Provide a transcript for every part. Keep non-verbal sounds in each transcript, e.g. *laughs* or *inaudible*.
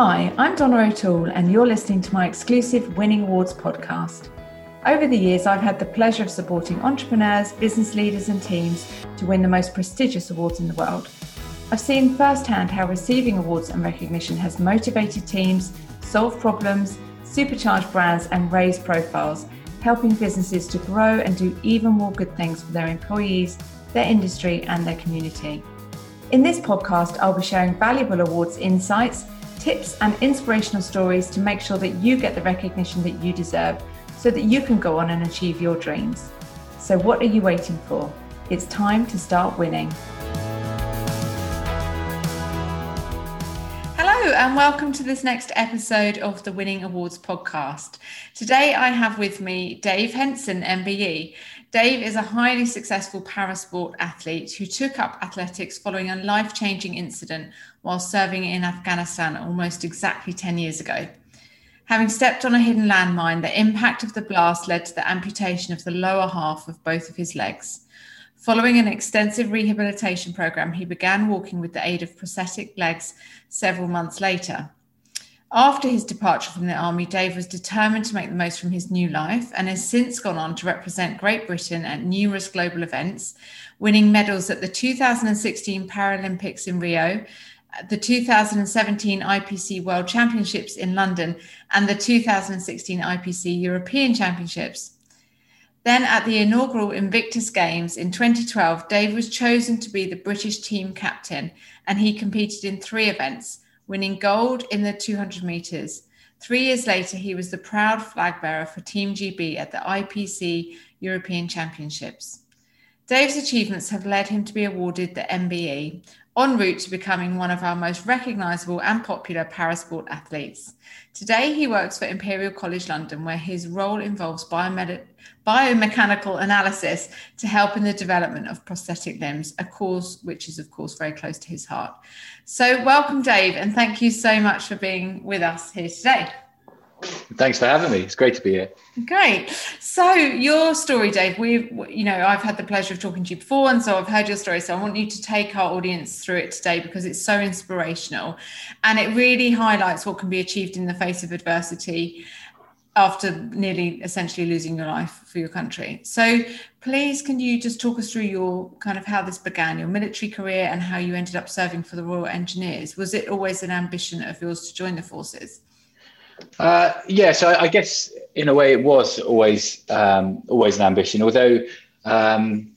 Hi, I'm Donna O'Toole, and you're listening to my exclusive Winning Awards podcast. Over the years, I've had the pleasure of supporting entrepreneurs, business leaders, and teams to win the most prestigious awards in the world. I've seen firsthand how receiving awards and recognition has motivated teams, solved problems, supercharged brands, and raised profiles, helping businesses to grow and do even more good things for their employees, their industry, and their community. In this podcast, I'll be sharing valuable awards insights, tips, and inspirational stories to make sure that you get the recognition that you deserve so that you can go on and achieve your dreams. So, what are you waiting for? It's time to start winning. Hello, and welcome to this next episode of the Winning Awards podcast. Today, I have with me Dave Henson, MBE. Dave is a highly successful parasport athlete who took up athletics following a life changing incident while serving in Afghanistan almost exactly 10 years ago. Having stepped on a hidden landmine, the impact of the blast led to the amputation of the lower half of both of his legs. Following an extensive rehabilitation program, he began walking with the aid of prosthetic legs several months later. After his departure from the army, Dave was determined to make the most from his new life and has since gone on to represent Great Britain at numerous global events, winning medals at the 2016 Paralympics in Rio, the 2017 IPC World Championships in London, and the 2016 IPC European Championships. Then at the inaugural Invictus Games in 2012, Dave was chosen to be the British team captain and he competed in three events, winning gold in the 200 metres. Three years later, he was the proud flag bearer for Team GB at the IPC European Championships. Dave's achievements have led him to be awarded the MBE, en route to becoming one of our most recognisable and popular parasport athletes. Today, he works for Imperial College London, where his role involves biomed- biomechanical analysis to help in the development of prosthetic limbs, a cause which is, of course, very close to his heart. So, welcome, Dave, and thank you so much for being with us here today. Thanks for having me. It's great to be here. Great. So your story, Dave, we've you know, I've had the pleasure of talking to you before, and so I've heard your story. So I want you to take our audience through it today because it's so inspirational and it really highlights what can be achieved in the face of adversity after nearly essentially losing your life for your country. So please can you just talk us through your kind of how this began, your military career and how you ended up serving for the Royal Engineers? Was it always an ambition of yours to join the forces? Uh, yeah, so I, I, guess in a way it was always um, always an ambition. Although um,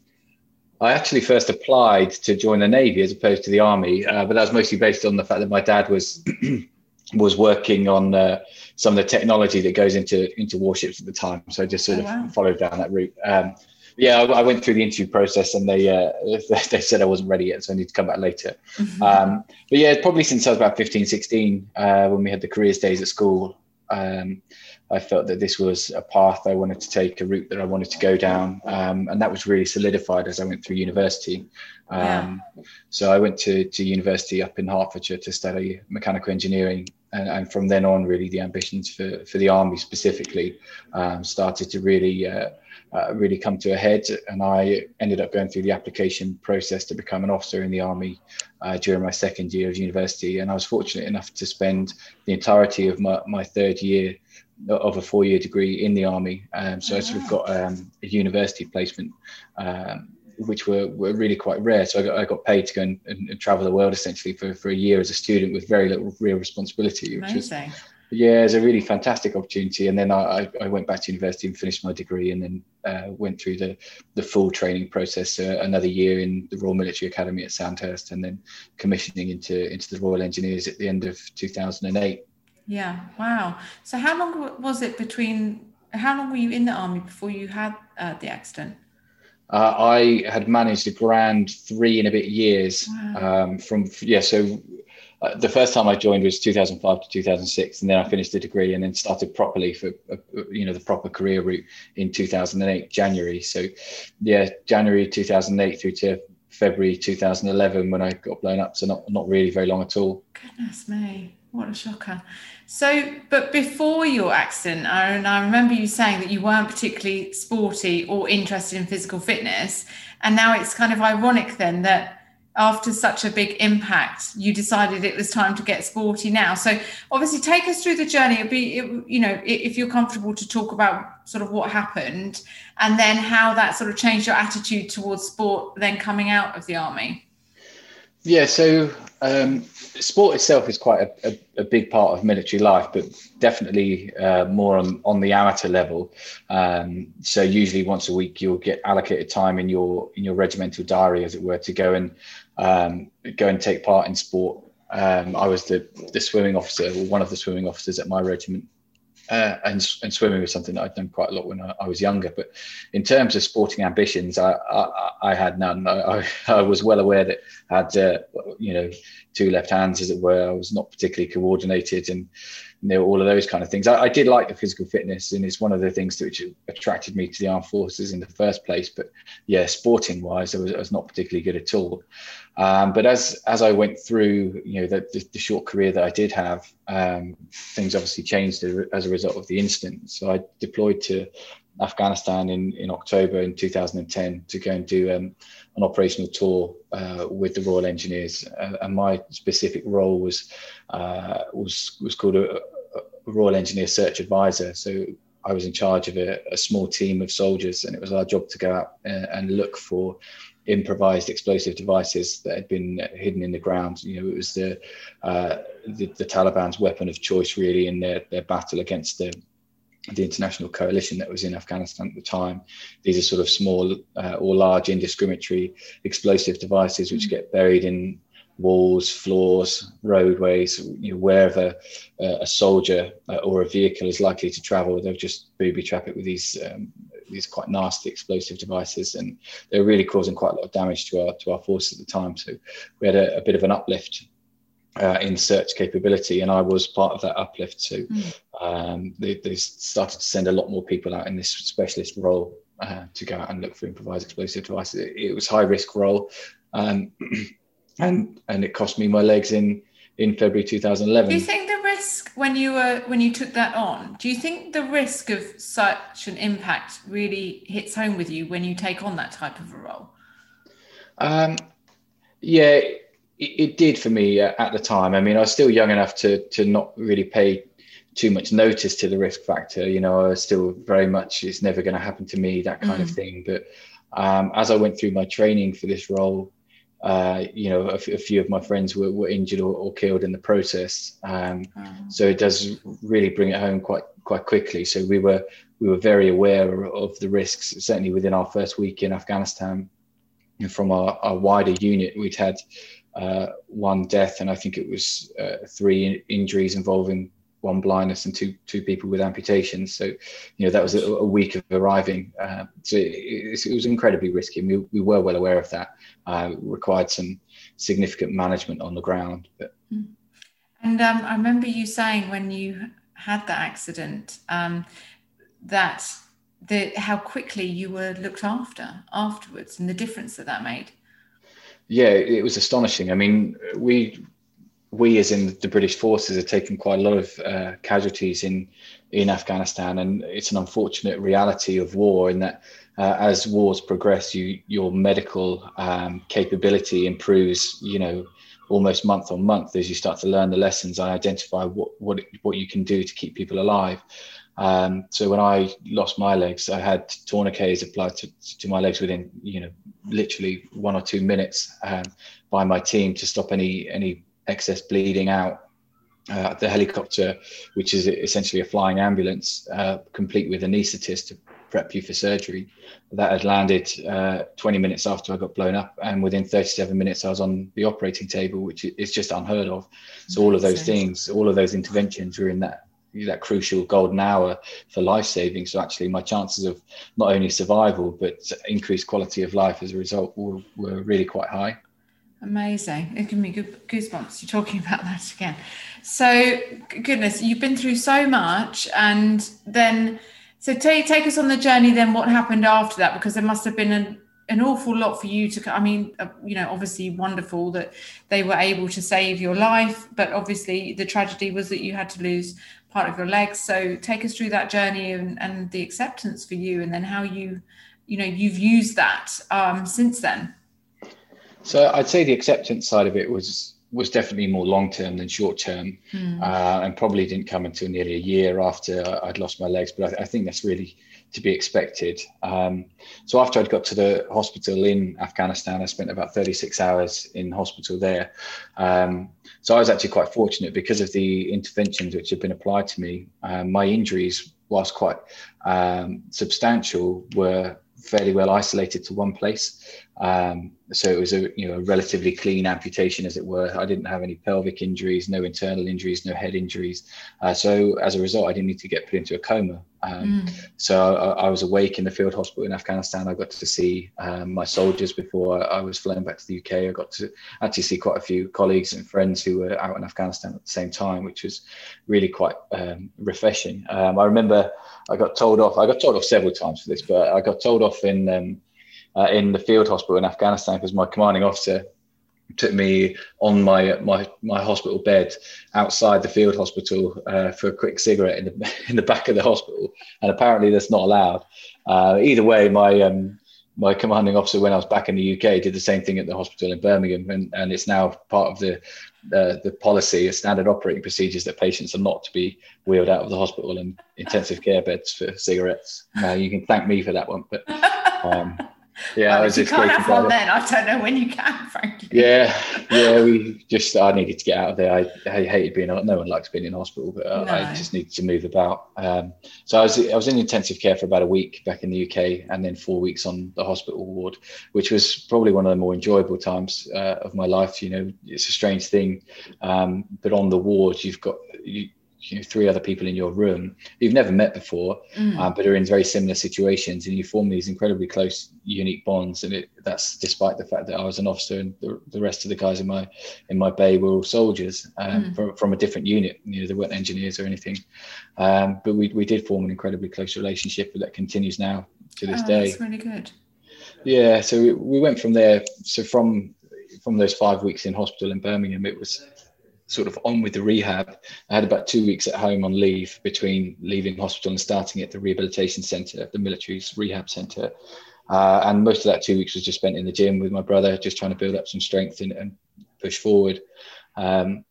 I actually first applied to join the navy as opposed to the army, uh, but that was mostly based on the fact that my dad was *clears throat* was working on uh, some of the technology that goes into into warships at the time. So I just sort oh, of wow. followed down that route. Um, yeah, I, I, went through the interview process and they uh, *laughs* they said I wasn't ready yet, so I need to come back later. Mm-hmm. Um, but yeah, probably since I was about 15, 16, uh, when we had the careers days at school, um, I felt that this was a path I wanted to take, a route that I wanted to go down, um, and that was really solidified as I went through university. Um. So I went to to university up in Hertfordshire to study mechanical engineering, and, and from then on, really the ambitions for for the army specifically um, started to really. Uh, uh, really come to a head. And I ended up going through the application process to become an officer in the Army uh, during my second year of university. And I was fortunate enough to spend the entirety of my, my third year of a four year degree in the Army. Um, so I sort of got um, a university placement. Um, which were, were really quite rare. So I got, I got paid to go and, and, travel the world essentially for, for a year as a student with very little real responsibility, which Amazing. was yeah, it's a really fantastic opportunity. And then I, I went back to university and finished my degree, and then uh, went through the the full training process. Uh, another year in the Royal Military Academy at Sandhurst, and then commissioning into into the Royal Engineers at the end of 2008. Yeah, wow. So how long was it between? How long were you in the army before you had uh, the accident? Uh, I had managed a grand three and a bit years wow. um, from yeah. So uh, the first time I joined was 2005 to 2006, and then I finished the degree and then started properly for uh, you know the proper career route in 2008 January. So yeah, January 2008 through to February 2011 when I got blown up. So not not really very long at all. Goodness me, what a shocker! So, but before your accident, I, I remember you saying that you weren't particularly sporty or interested in physical fitness, and now it's kind of ironic then that after such a big impact, you decided it was time to get sporty now. So obviously, take us through the journey. It'd be, it, you know, if you're comfortable to talk about sort of what happened and then how that sort of changed your attitude towards sport, then coming out of the army. Yeah, so um, sport itself is quite a, a, a, big part of military life, but definitely uh, more on, on the amateur level. Um, so usually once a week you'll get allocated time in your in your regimental diary, as it were, to go and um, go and take part in sport. Um, I was the the swimming officer, one of the swimming officers at my regiment, uh, and, and swimming was something that I'd done quite a lot when I, I, was younger. But in terms of sporting ambitions, I, I, I had none. I, I, was well aware that I had, uh, you know, two left hands, as it were. I was not particularly coordinated and you know, all of those kind of things. I, did like the physical fitness, and it's one of the things which attracted me to the armed forces in the first place. But yeah, sporting wise, I was, I was not particularly good at all. Um, but as as I went through, you know, the, the, the short career that I did have, um, things obviously changed as a result of the incident. So I deployed to Afghanistan in, in October in 2010 to go and do um, an operational tour uh, with the Royal Engineers, uh, and my specific role was uh, was was called a, Royal Engineer Search Advisor. So I was in charge of a, a, small team of soldiers, and it was our job to go out and, uh, look for improvised explosive devices that had been hidden in the ground. You know, it was the, uh, the, the Taliban's weapon of choice, really, in their, their battle against the the international coalition that was in Afghanistan at the time. These are sort of small uh, or large indiscriminatory explosive devices which mm. get buried in walls, floors, roadways, you know, wherever uh, a soldier uh, or a vehicle is likely to travel. They'll just booby trap it with these um, these quite nasty explosive devices, and they're really causing quite a lot of damage to our to our forces at the time. So we had a, a bit of an uplift uh, in search capability, and I was part of that uplift. So mm. um, they, they, started to send a lot more people out in this specialist role uh, to go out and look for improvised explosive devices. It, it was high risk role, um, *clears throat* and and it cost me my legs in in February 2011. Do you think the risk when you were when you took that on? Do you think the risk of such an impact really hits home with you when you take on that type of a role? Um, yeah it, did for me at the time. I mean, I was still young enough to to not really pay too much notice to the risk factor. You know, I was still very much it's never going to happen to me, that kind mm. of thing. But um, as I went through my training for this role, uh, you know, a, f- a few of my friends were, were injured or, or killed in the process. Um, mm. So it does really bring it home quite quite quickly. So we were we were very aware of the risks. Certainly within our first week in Afghanistan, And from our, our wider unit, we'd had uh, one death, and I think it was uh, three injuries involving one blindness and two two people with amputations. So, you know, that was a, a week of arriving. Uh, so it, it, was incredibly risky. And we, we were well aware of that. Uh, required some significant management on the ground. But. Mm. And um, I remember you saying when you had that accident um, that the how quickly you were looked after afterwards, and the difference that that made yeah, it was astonishing. I mean, we we as in the British forces have taken quite a lot of uh, casualties in in Afghanistan, and it's an unfortunate reality of war in that uh, as wars progress, you your medical um, capability improves. You know, almost month on month as you start to learn the lessons and identify what what what you can do to keep people alive. Um, so when I lost my legs, I had tourniquets applied to, to my legs within, you know, literally one or two minutes um, by my team to stop any any excess bleeding out. Uh, the helicopter, which is essentially a flying ambulance, uh, complete with anaesthetist to prep you for surgery, that had landed uh, 20 minutes after I got blown up, and within 37 minutes I was on the operating table, which is just unheard of. So all of those things, all of those interventions were in that that crucial golden hour for life saving. So actually, my chances of not only survival but increased quality of life as a result were, were really quite high. Amazing! It gives me goosebumps. You're talking *laughs* about that again. So goodness, you've been through so much, and then so take take us on the journey. Then what happened after that? Because there must have been an an awful lot for you to i mean uh, you know obviously wonderful that they were able to save your life but obviously the tragedy was that you had to lose part of your legs. So take us through that journey and, and the acceptance for you, and then how you, you know, you've used that um, since then. So I'd say the acceptance side of it was was definitely more long term than short term, mm. uh, and probably didn't come until nearly a year after I'd lost my legs. But I, I think that's really to be expected. Um, so after I'd got to the hospital in Afghanistan, I spent about 36 hours in hospital there. Um, so I was actually quite fortunate because of the interventions which had been applied to me. Um, my injuries, whilst quite um, substantial, were fairly well isolated to one place. Um, so it was a you know a relatively clean amputation, as it were. I didn't have any pelvic injuries, no internal injuries, no head injuries. Uh, so as a result, I didn't need to get put into a coma. Um, mm. So I, I, was awake in the field hospital in Afghanistan. I got to see um, my soldiers before I was flown back to the UK. I got to actually see quite a few colleagues and friends who were out in Afghanistan at the same time, which was really quite um, refreshing. Um, I remember I got told off. I got told off several times for this, but I got told off in um, uh, in the field hospital in Afghanistan because my commanding officer took me on my my my hospital bed outside the field hospital uh, for a quick cigarette in the *laughs* in the back of the hospital, and apparently that's not allowed. Uh, either way, my um, my commanding officer when I was back in the UK did the same thing at the hospital in Birmingham, and, and it's now part of the uh, the policy, a standard operating procedures that patients are not to be wheeled out of the hospital in intensive care beds for cigarettes. Uh, you can thank me for that one, but. Um, *laughs* yeah, well, I was just can't have one then. I don't know when you can, frankly. Yeah, yeah. We just I needed to get out of there. I, I hated being no one likes being in hospital, but uh, no. I just needed to move about. Um, so I was I was in intensive care for about a week back in the UK, and then four weeks on the hospital ward, which was probably one of the more enjoyable times uh, of my life. You know, it's a strange thing, um, but on the ward you've got you, you know, three other people in your room you've never met before, mm. uh, but are in very similar situations, and you form these incredibly close, unique bonds. And it, that's despite the fact that I was an officer and the, the rest of the guys in my in my bay were all soldiers um, mm. from, from a different unit. You know, they weren't engineers or anything, um, but we we did form an incredibly close relationship that continues now to this oh, day. That's really good. Yeah, so we, we went from there. So from from those five weeks in hospital in Birmingham, it was sort of on with the rehab. I had about two weeks at home on leave between leaving hospital and starting at the rehabilitation centre, the military's rehab centre. Uh, and most of that two weeks was just spent in the gym with my brother, just trying to build up some strength and, and push forward. Um,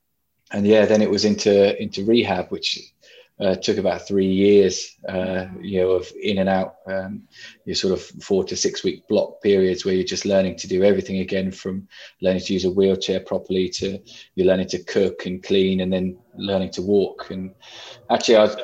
and yeah, then it was into into rehab, which uh, took about three years, uh, you know, of in and out, um, your sort of four to six week block periods where you're just learning to do everything again from learning to use a wheelchair properly to you're learning to cook and clean and then learning to walk. And actually, I,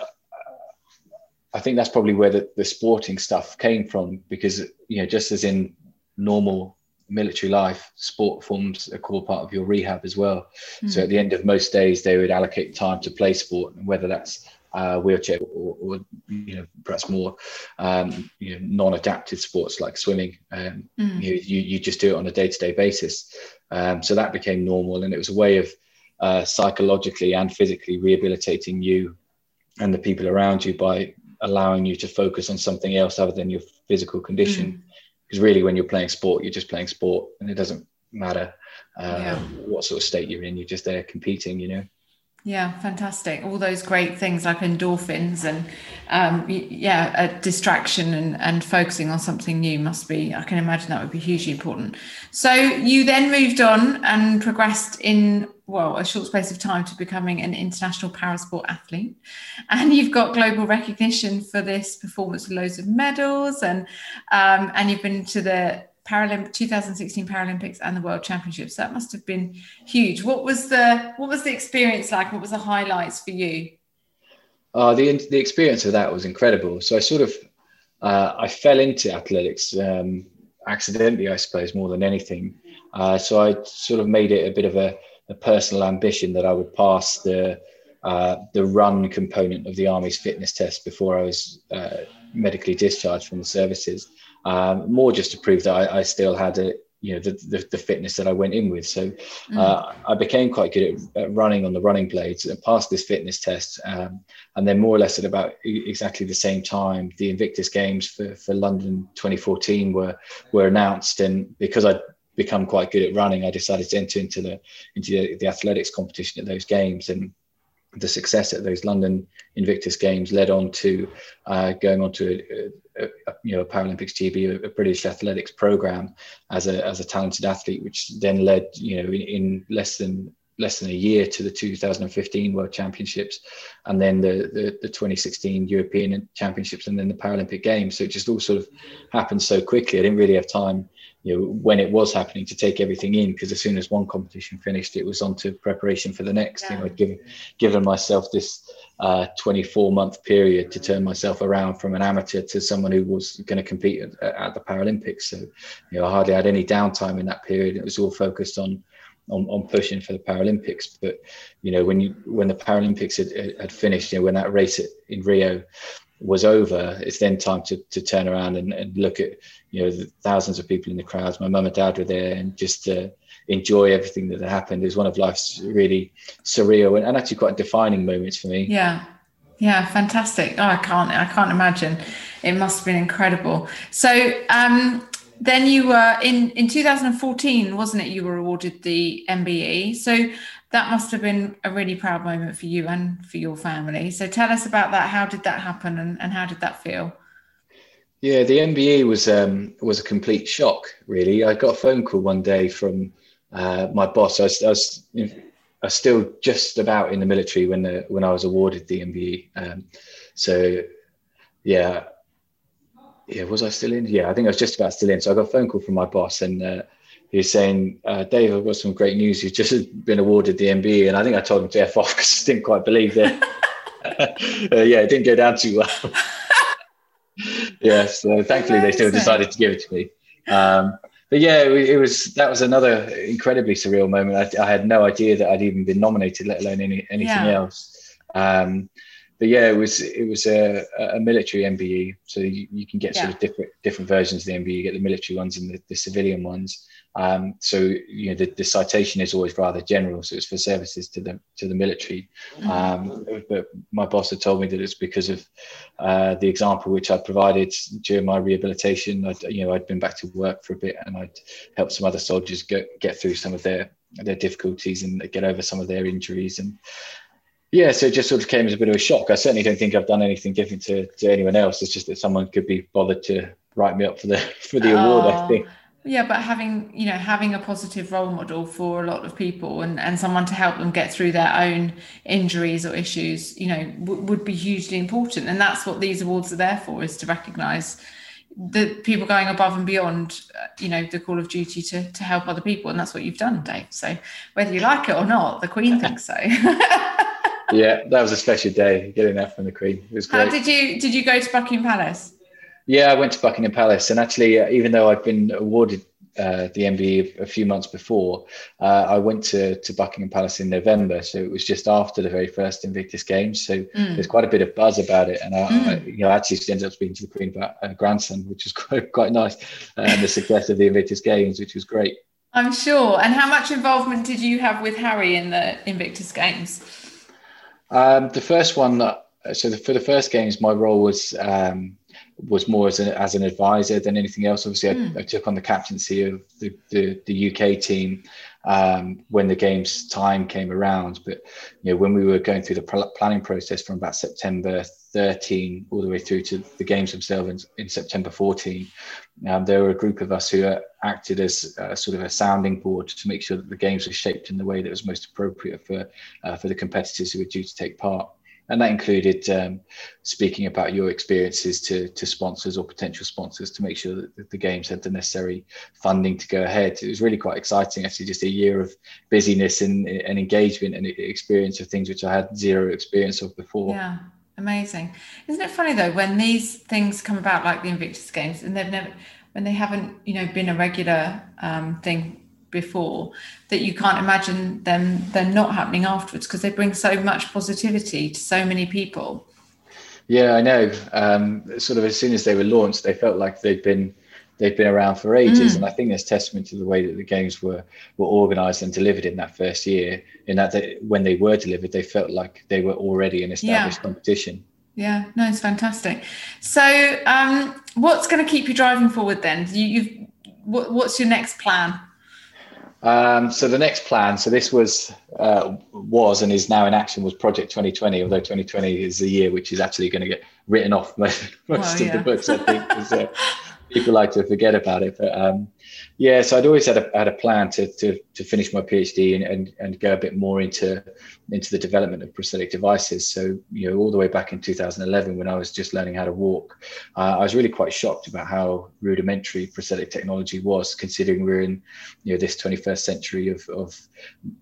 I think that's probably where the, the sporting stuff came from because, you know, just as in normal military life, sport forms a core part of your rehab as well. Mm. So at the end of most days, they would allocate time to play sport, and whether that's uh, wheelchair or, or, you know perhaps more um, you know, non-adapted sports like swimming. Um, mm. you, you, you just do it on a day-to-day basis. Um, so that became normal, and it was a way of uh, psychologically and physically rehabilitating you and the people around you by allowing you to focus on something else other than your physical condition. Because mm. really, when you're playing sport, you're just playing sport, and it doesn't matter uh, yeah. what sort of state you're in. You're just there competing, you know. Yeah, fantastic. All those great things like endorphins and um, yeah, distraction and, and focusing on something new must be, I can imagine that would be hugely important. So you then moved on and progressed in, well, a short space of time to becoming an international parasport athlete. And you've got global recognition for this performance with loads of medals and, um, and you've been to the Paralympic 2016 Paralympics and the World Championships. That must have been huge. What was the what was the experience like? What was the highlights for you? Uh, the the experience of that was incredible. So I sort of uh, I fell into athletics um, accidentally, I suppose, more than anything. Uh, so I sort of made it a bit of a, a personal ambition that I would pass the uh, the run component of the army's fitness test before I was uh, medically discharged from the services um, more just to prove that I, I still had a, you know the, the, the, fitness that I went in with. So mm. uh, I became quite good at, at, running on the running blades and passed this fitness test. Um, and then more or less at about exactly the same time, the Invictus Games for, for London 2014 were were announced. And because I'd become quite good at running, I decided to enter into the into the, the athletics competition at those games. And the success at those London Invictus Games led on to uh, going on to a, a, a, you know a Paralympics GB, a, British athletics program as a as a talented athlete, which then led you know in, in less than less than a year to the 2015 World Championships, and then the, the, the 2016 European Championships, and then the Paralympic Games. So it just all sort of happened so quickly. I didn't really have time, you know, when it was happening to take everything in because as soon as one competition finished, it was on to preparation for the next. Yeah. You know, I'd given given myself this uh, 24 month period to turn myself around from an amateur to someone who was going to compete at, at the Paralympics. So, you know, I hardly had any downtime in that period. It was all focused on on, on pushing for the Paralympics. But you know, when you when the Paralympics had, had finished, you know, when that race in Rio was over, it's then time to, to turn around and, and look at you know thousands of people in the crowds. My mum and dad were there, and just uh, enjoy everything that had happened. It was one of life's really surreal and, and actually quite defining moments for me. Yeah, yeah, fantastic. Oh, I can't, I can't imagine. It must have been incredible. So, um, then you were in in 2014 wasn't it you were awarded the mbe so that must have been a really proud moment for you and for your family. So tell us about that. How did that happen and, and how did that feel? Yeah the mbe was um, was a complete shock really. I got a phone call one day from uh, my boss. I was, I was, I was still just about in the military when the when i was awarded the mbe um, so yeah. Yeah, was I still in? Yeah, I think I was just about still in. So I got a phone call from my boss, and uh, he was saying, uh, "Dave, I've got some great news. You've just been awarded the MBE." And I think I told him to f off *laughs* because I didn't quite believe it. *laughs* uh, yeah, it didn't go down too well. *laughs* yeah, so thankfully they still decided to give it to me. Um, but yeah, it, it, was that was another incredibly surreal moment. I, I, had no idea that I'd even been nominated, let alone any, anything yeah. else. Um, but yeah, it was it was a, a military MBE, so you, you can get yeah. sort of different different versions of the MBE. You get the military ones and the, the civilian ones. Um, so you know the, the, citation is always rather general, so it's for services to the to the military. Mm-hmm. Um, but my boss had told me that it's because of uh, the example which I provided during my rehabilitation. I'd, you know I'd been back to work for a bit, and I'd helped some other soldiers get get through some of their their difficulties and get over some of their injuries and yeah, so it just sort of came as a bit of a shock. I certainly don't think I've done anything different to, to anyone else. It's just that someone could be bothered to write me up for the *laughs* for the award. I oh, think. Yeah, but having you know having a positive role model for a lot of people and and someone to help them get through their own injuries or issues, you know, w- would be hugely important. And that's what these awards are there for: is to recognise the people going above and beyond, uh, you know, the call of duty to to help other people. And that's what you've done, Dave. So whether you like it or not, the Queen *laughs* thinks so. *laughs* yeah, that was a special day getting that from the Queen. It was great. How did you did you go to Buckingham Palace? Yeah, I went to Buckingham Palace, and actually, uh, even though I'd been awarded uh, the MBE a few months before, uh, I went to, to Buckingham Palace in November. So it was just after the very first Invictus Games. So mm. there's quite a bit of buzz about it. And I, mm. I you know, actually ended up speaking to the Queen about a grandson, which was *laughs* quite, quite nice, and the success of the Invictus Games, which was great. I'm sure. And how much involvement did you have with Harry in the Invictus Games? Um, the first one, so the, for the first games, my role was um, was more as, a, as an advisor than anything else. Obviously, mm. I, hmm. I, took on the captaincy of the, the, the UK team um, when the game's time came around. But you know, when we were going through the planning process from about September 13 all the way through to the games themselves in, in September 14, um, there were a group of us who acted as a, sort of a sounding board to make sure that the games were shaped in the way that was most appropriate for uh, for the competitors who were due to take part and that included um, speaking about your experiences to, to sponsors or potential sponsors to make sure that the games had the necessary funding to go ahead. It was really quite exciting, actually, just a year of busyness and, and engagement and experience of things which I had zero experience of before. Yeah, amazing. Isn't it funny though when these things come about, like the Invictus Games, and they've never, when they haven't, you know, been a regular um, thing before that you can't imagine them they're not happening afterwards because they bring so much positivity to so many people yeah i know um, sort of as soon as they were launched they felt like they'd been they've been around for ages mm. and i think there's testament to the way that the games were were organized and delivered in that first year in that they, when they were delivered they felt like they were already an established yeah. competition yeah no it's fantastic so um, what's going to keep you driving forward then you, you've what, what's your next plan Um, so the next plan, so this was uh, was and is now in action was Project 2020. Although 2020 is the year which is actually going to get written off *laughs* most, most well, of yeah. the books, I think, *laughs* people like to forget about it. But um, yeah, so I'd always had a had a plan to to, to finish my PhD and, and and go a bit more into into the development of prosthetic devices. So you know, all the way back in 2011, when I was just learning how to walk, uh, I was really quite shocked about how rudimentary prosthetic technology was, considering we're in you know this 21st century of of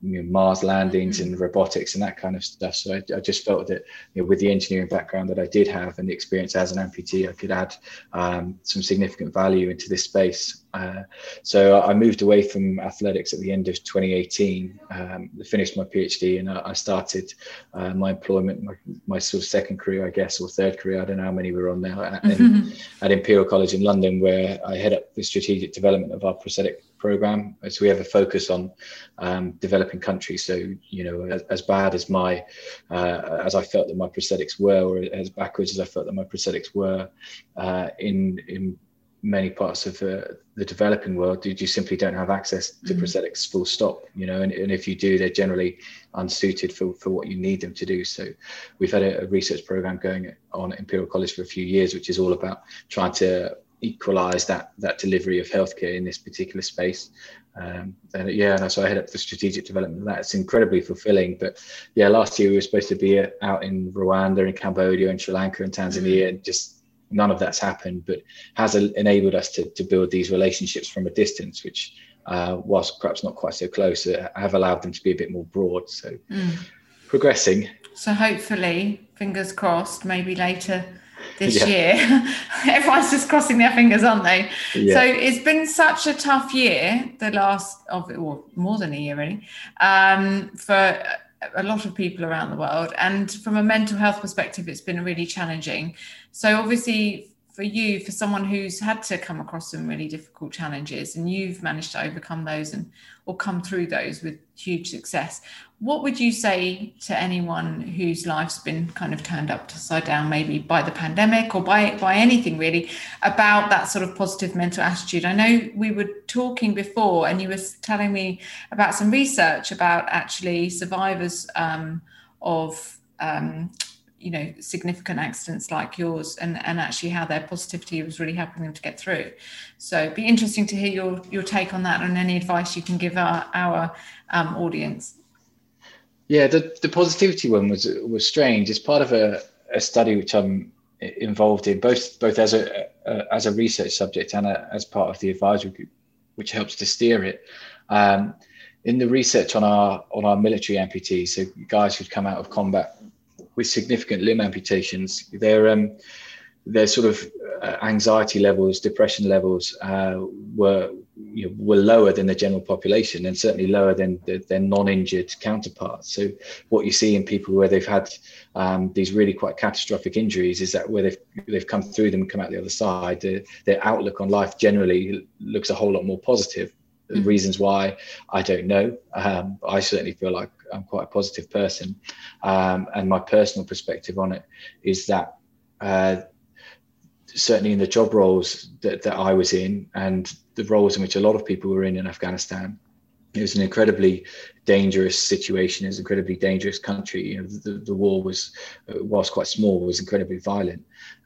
you know, Mars landings and robotics and that kind of stuff. So I, I just felt that you know, with the engineering background that I did have and the experience as an amputee, I could add um, some significant value into this space. Uh, so I moved away from athletics at the end of 2018, um, finished my PhD, and I, I started uh, my employment, my, my, sort of second career, I guess, or third career. I don't know how many we're on now at, mm-hmm. *laughs* at Imperial College in London, where I head up the strategic development of our prosthetic program. So we have a focus on um, developing countries. So you know, as, as bad as my uh, as I felt that my prosthetics were, or as backwards as I felt that my prosthetics were uh, in in many parts of uh, the developing world you simply don't have access to mm-hmm. prosthetics full stop you know and, and, if you do they're generally unsuited for, for what you need them to do so we've had a, a, research program going on at imperial college for a few years which is all about trying to equalize that that delivery of healthcare in this particular space um, and yeah and so i head up the strategic development of that it's incredibly fulfilling but yeah last year we were supposed to be out in rwanda and cambodia and sri lanka and tanzania mm-hmm. and just none of that's happened, but has enabled us to, to build these relationships from a distance, which, uh, whilst perhaps not quite so close, uh, have allowed them to be a bit more broad. So mm. progressing. So hopefully, fingers crossed, maybe later this *laughs* yeah. year. *laughs* Everyone's just crossing their fingers, aren't they? Yeah. So it's been such a tough year, the last of it, or more than a year really, um, for a lot of people around the world. And from a mental health perspective, it's been really challenging. So, obviously, for you, for someone who's had to come across some really difficult challenges and you've managed to overcome those and or come through those with huge success, what would you say to anyone whose life's been kind of turned upside down, maybe by the pandemic or by by anything really, about that sort of positive mental attitude? I know we were talking before, and you were telling me about some research about actually survivors um, of um, you know significant accidents like yours and and actually how their positivity was really helping them to get through. So it'd be interesting to hear your your take on that and any advice you can give our our um, audience. Yeah the, the positivity one was was strange. It's part of a, a study which i'm involved in both both as a, a as a research subject and a, as part of the advisory group which helps to steer it. Um, in the research on our on our military amputees so guys who'd come out of combat with significant limb amputations, their um, their sort of uh, anxiety levels, depression levels uh, were you know, were lower than the general population, and certainly lower than the, their non-injured counterparts. So, what you see in people where they've had um, these really quite catastrophic injuries is that where they've they've come through them and come out the other side, the, their outlook on life generally looks a whole lot more positive. The mm. reasons why I don't know. Um, I certainly feel like I'm quite a positive person, um, and my personal perspective on it is that uh, certainly in the job roles that, that I was in, and the roles in which a lot of people were in in Afghanistan, it was an incredibly dangerous situation. It was an incredibly dangerous country. You know, the, the war was, uh, whilst quite small, was incredibly violent.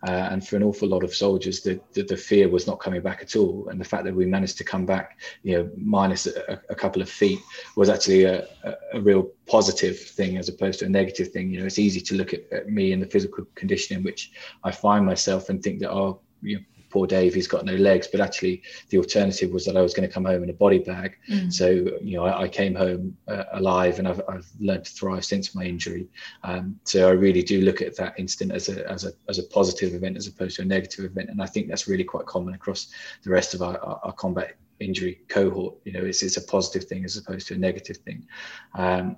Uh, and for an awful lot of soldiers, the, the, the, fear was not coming back at all. And the fact that we managed to come back, you know, minus a, a couple of feet was actually a, a, real positive thing as opposed to a negative thing. You know, it's easy to look at, at me and the physical condition in which I find myself and think that, oh, you know, poor Dave, he's got no legs. But actually, the alternative was that I was going to come home in a body bag. Mm. So, you know, I, I came home uh, alive and I've, I've, learned to thrive since my injury. Um, so I really do look at that incident as a, as a, as a positive event as opposed to a negative event. And I think that's really quite common across the rest of our, our, our combat injury cohort. You know, it's, it's a positive thing as opposed to a negative thing. Um,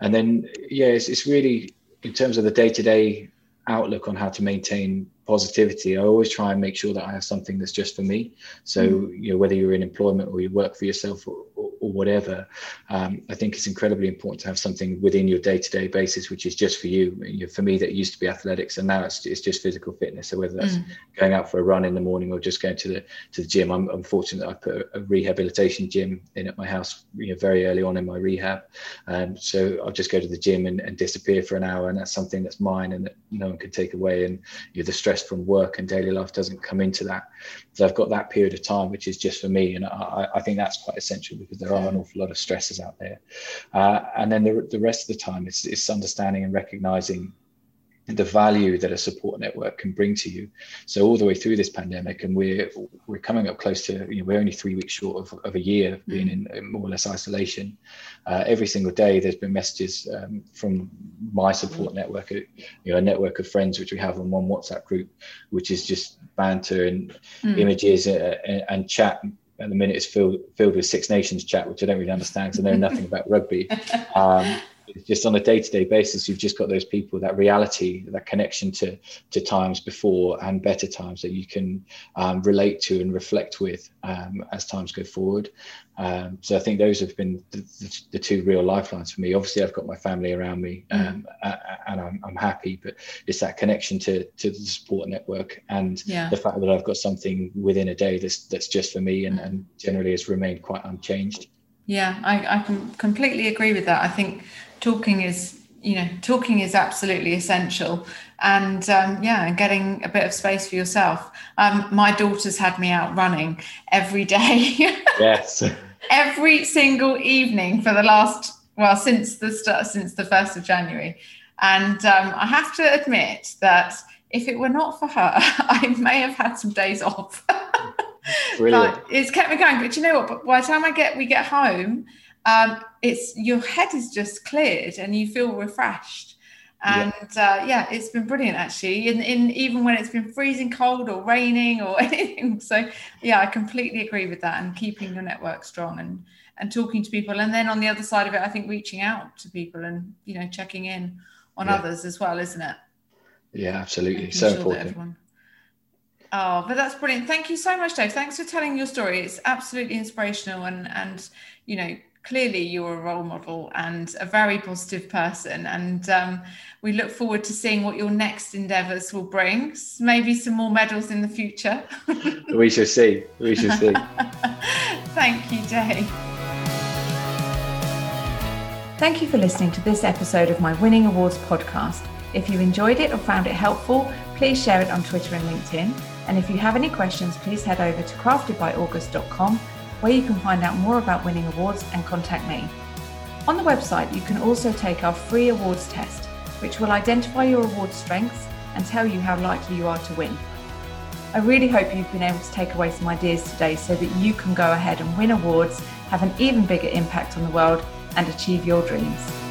and then, yeah, it's, it's really in terms of the day to day outlook on how to maintain positivity i always try and make sure that i have something that's just for me so mm. you know whether you're in employment or you work for yourself or, or, or whatever. Um, I think it's incredibly important to have something within your day-to-day basis, which is just for you. you know, for me, that used to be athletics, and now it's, it's just physical fitness. So whether that's mm. going out for a run in the morning or just going to the to the gym, I'm, I'm fortunate I put a, a rehabilitation gym in at my house you know, very early on in my rehab. Um, so I'll just go to the gym and, and disappear for an hour, and that's something that's mine and that no one can take away. And you know, the stress from work and daily life doesn't come into that. So I've got that period of time, which is just for me, and I, I think that's quite essential because there are an awful lot of stresses out there. Uh, and then the, the rest of the time, it's, it's understanding and recognizing the value that a support network can bring to you. So all the way through this pandemic, and we're we're coming up close to you know we're only three weeks short of, of a year of being mm. in, in, more or less isolation. Uh, every single day, there's been messages um, from my support network, you know, a network of friends which we have on one WhatsApp group, which is just banter and mm. images uh, and, and chat at the minute it's filled filled with Six Nations chat, which I don't really understand because I know nothing about rugby. *laughs* Um, just on a day-to-day basis you've just got those people that reality that connection to to times before and better times that you can um, relate to and reflect with um, as times go forward um, so i think those have been the, the, the, two real lifelines for me obviously i've got my family around me mm. and I'm, I'm, happy but it's that connection to to the support network and yeah. the fact that i've got something within a day that's that's just for me and, mm. and generally has remained quite unchanged yeah, I, I can completely agree with that. I think talking is you know talking is absolutely essential. And um, yeah and getting a bit of space for yourself. Um, my daughter's had me out running every day. *laughs* Yes. Every single evening for the last well since the start since the 1st of january. And um, i have to admit that if it were not for her *laughs* i may have had some days off. *laughs* Brilliant. it's kept me going. But you know what? By the time i get we get home um, it's your head is just cleared and you feel refreshed and yeah. Uh, yeah, it's been brilliant actually. In, in even when it's been freezing cold or raining or *laughs* anything. So yeah, I completely agree with that. And keeping your network strong and and talking to people, and then on the other side of it, I think reaching out to people and you know checking in on yeah. others as well, isn't it? Yeah, absolutely. Making so sure important. Oh, but that's brilliant. Thank you so much, Dave. Thanks for telling your story. It's absolutely inspirational and and you know clearly you're a role model and a very positive person and um, we look forward to seeing what your next endeavors will bring. Maybe some more medals in the future. *laughs* We shall see. We shall see. *laughs* Thank you dave thank you for listening to this episode of my winning awards podcast. If you enjoyed it or found it helpful please share it on twitter and linkedin. And if you have any questions please head over to craftedbyaugust.com where you can find out more about winning awards and contact me. On the website, you can also take our free awards test, which will identify your award strengths and tell you how likely you are to win. I really hope you've been able to take away some ideas today so that you can go ahead and win awards, have an even bigger impact on the world, and achieve your dreams.